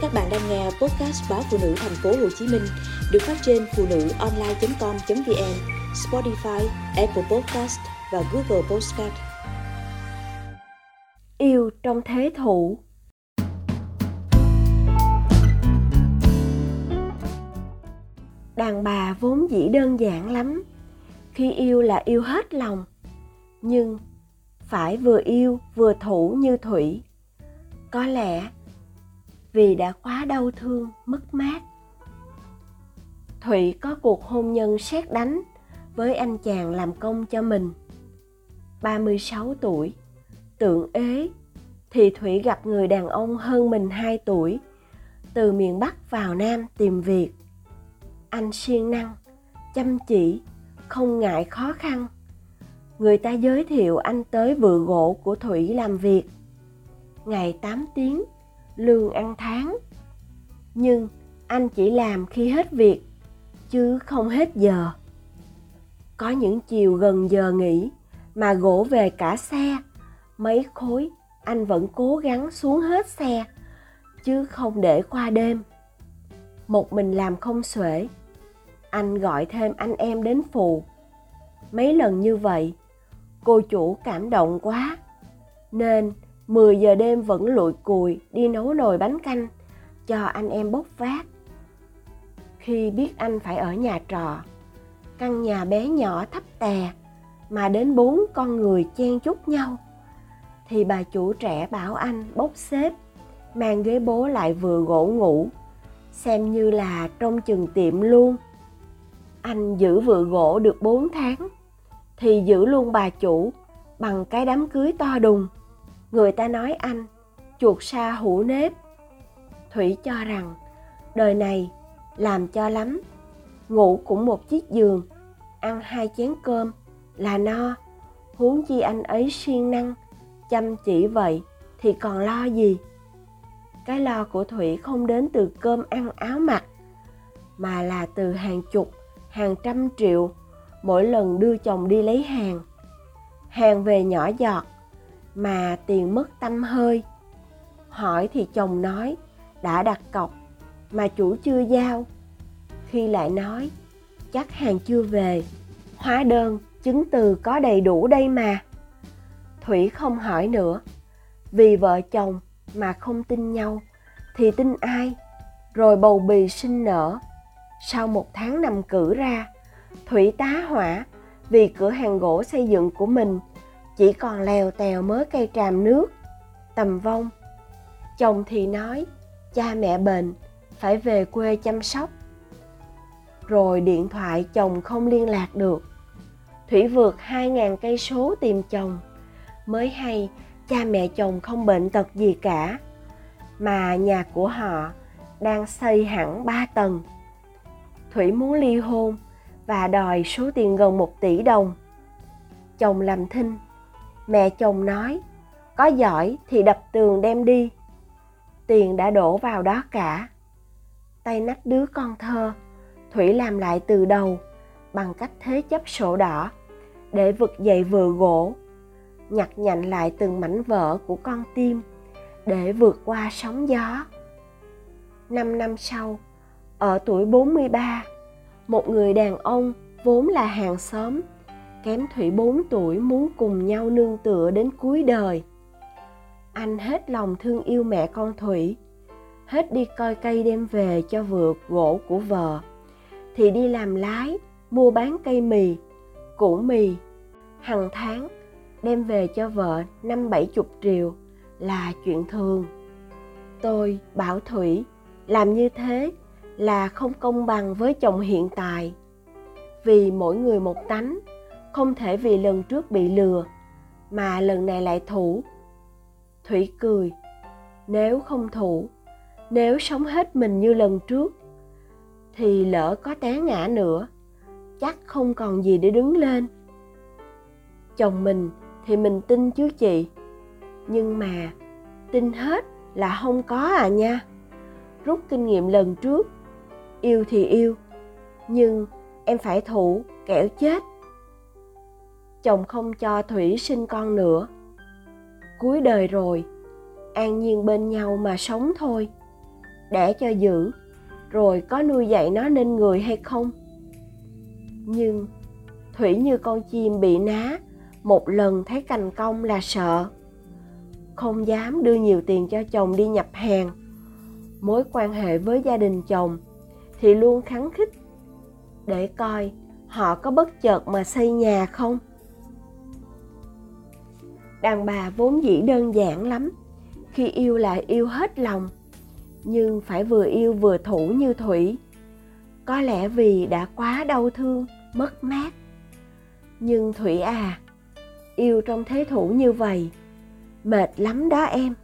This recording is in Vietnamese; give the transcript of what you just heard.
Các bạn đang nghe podcast báo phụ nữ thành phố Hồ Chí Minh được phát trên phụ nữ online.com.vn, Spotify, Apple Podcast và Google Podcast. Yêu trong thế thủ Đàn bà vốn dĩ đơn giản lắm. Khi yêu là yêu hết lòng. Nhưng phải vừa yêu vừa thủ như Thủy. Có lẽ vì đã quá đau thương, mất mát. Thủy có cuộc hôn nhân xét đánh với anh chàng làm công cho mình. 36 tuổi, tượng ế, thì Thủy gặp người đàn ông hơn mình 2 tuổi, từ miền Bắc vào Nam tìm việc. Anh siêng năng, chăm chỉ, không ngại khó khăn. Người ta giới thiệu anh tới vựa gỗ của Thủy làm việc. Ngày 8 tiếng, lương ăn tháng. Nhưng anh chỉ làm khi hết việc, chứ không hết giờ. Có những chiều gần giờ nghỉ mà gỗ về cả xe, mấy khối anh vẫn cố gắng xuống hết xe, chứ không để qua đêm. Một mình làm không xuể, anh gọi thêm anh em đến phụ. Mấy lần như vậy, cô chủ cảm động quá, nên 10 giờ đêm vẫn lụi cùi đi nấu nồi bánh canh cho anh em bốc vác. Khi biết anh phải ở nhà trọ, căn nhà bé nhỏ thấp tè mà đến bốn con người chen chúc nhau, thì bà chủ trẻ bảo anh bốc xếp, mang ghế bố lại vừa gỗ ngủ, xem như là trong chừng tiệm luôn. Anh giữ vựa gỗ được 4 tháng, thì giữ luôn bà chủ bằng cái đám cưới to đùng người ta nói anh, chuột sa hủ nếp. Thủy cho rằng, đời này làm cho lắm. Ngủ cũng một chiếc giường, ăn hai chén cơm là no. Huống chi anh ấy siêng năng, chăm chỉ vậy thì còn lo gì? Cái lo của thủy không đến từ cơm ăn áo mặc, mà là từ hàng chục, hàng trăm triệu mỗi lần đưa chồng đi lấy hàng. Hàng về nhỏ giọt mà tiền mất tâm hơi. Hỏi thì chồng nói, đã đặt cọc, mà chủ chưa giao. Khi lại nói, chắc hàng chưa về. Hóa đơn, chứng từ có đầy đủ đây mà. Thủy không hỏi nữa. Vì vợ chồng mà không tin nhau, thì tin ai? Rồi bầu bì sinh nở. Sau một tháng nằm cử ra, thủy tá hỏa vì cửa hàng gỗ xây dựng của mình chỉ còn lèo tèo mớ cây tràm nước, tầm vong. Chồng thì nói, cha mẹ bệnh, phải về quê chăm sóc. Rồi điện thoại chồng không liên lạc được. Thủy vượt hai ngàn cây số tìm chồng. Mới hay, cha mẹ chồng không bệnh tật gì cả, mà nhà của họ đang xây hẳn ba tầng. Thủy muốn ly hôn và đòi số tiền gần một tỷ đồng. Chồng làm thinh mẹ chồng nói có giỏi thì đập tường đem đi tiền đã đổ vào đó cả tay nách đứa con thơ thủy làm lại từ đầu bằng cách thế chấp sổ đỏ để vực dậy vừa gỗ nhặt nhạnh lại từng mảnh vỡ của con tim để vượt qua sóng gió. Năm năm sau, ở tuổi 43, một người đàn ông vốn là hàng xóm kém Thủy 4 tuổi muốn cùng nhau nương tựa đến cuối đời. Anh hết lòng thương yêu mẹ con Thủy, hết đi coi cây đem về cho vượt gỗ của vợ, thì đi làm lái, mua bán cây mì, củ mì, hàng tháng đem về cho vợ năm bảy chục triệu là chuyện thường. Tôi bảo Thủy làm như thế là không công bằng với chồng hiện tại vì mỗi người một tánh không thể vì lần trước bị lừa, mà lần này lại thủ. Thủy cười, nếu không thủ, nếu sống hết mình như lần trước, thì lỡ có té ngã nữa, chắc không còn gì để đứng lên. Chồng mình thì mình tin chứ chị, nhưng mà tin hết là không có à nha. Rút kinh nghiệm lần trước, yêu thì yêu, nhưng em phải thủ kẻo chết chồng không cho thủy sinh con nữa. Cuối đời rồi, an nhiên bên nhau mà sống thôi. Đẻ cho giữ, rồi có nuôi dạy nó nên người hay không? Nhưng, thủy như con chim bị ná, một lần thấy cành công là sợ. Không dám đưa nhiều tiền cho chồng đi nhập hàng. Mối quan hệ với gia đình chồng thì luôn kháng khích. Để coi họ có bất chợt mà xây nhà không? Đàn bà vốn dĩ đơn giản lắm. Khi yêu là yêu hết lòng, nhưng phải vừa yêu vừa thủ như thủy. Có lẽ vì đã quá đau thương, mất mát. Nhưng thủy à yêu trong thế thủ như vậy, mệt lắm đó em.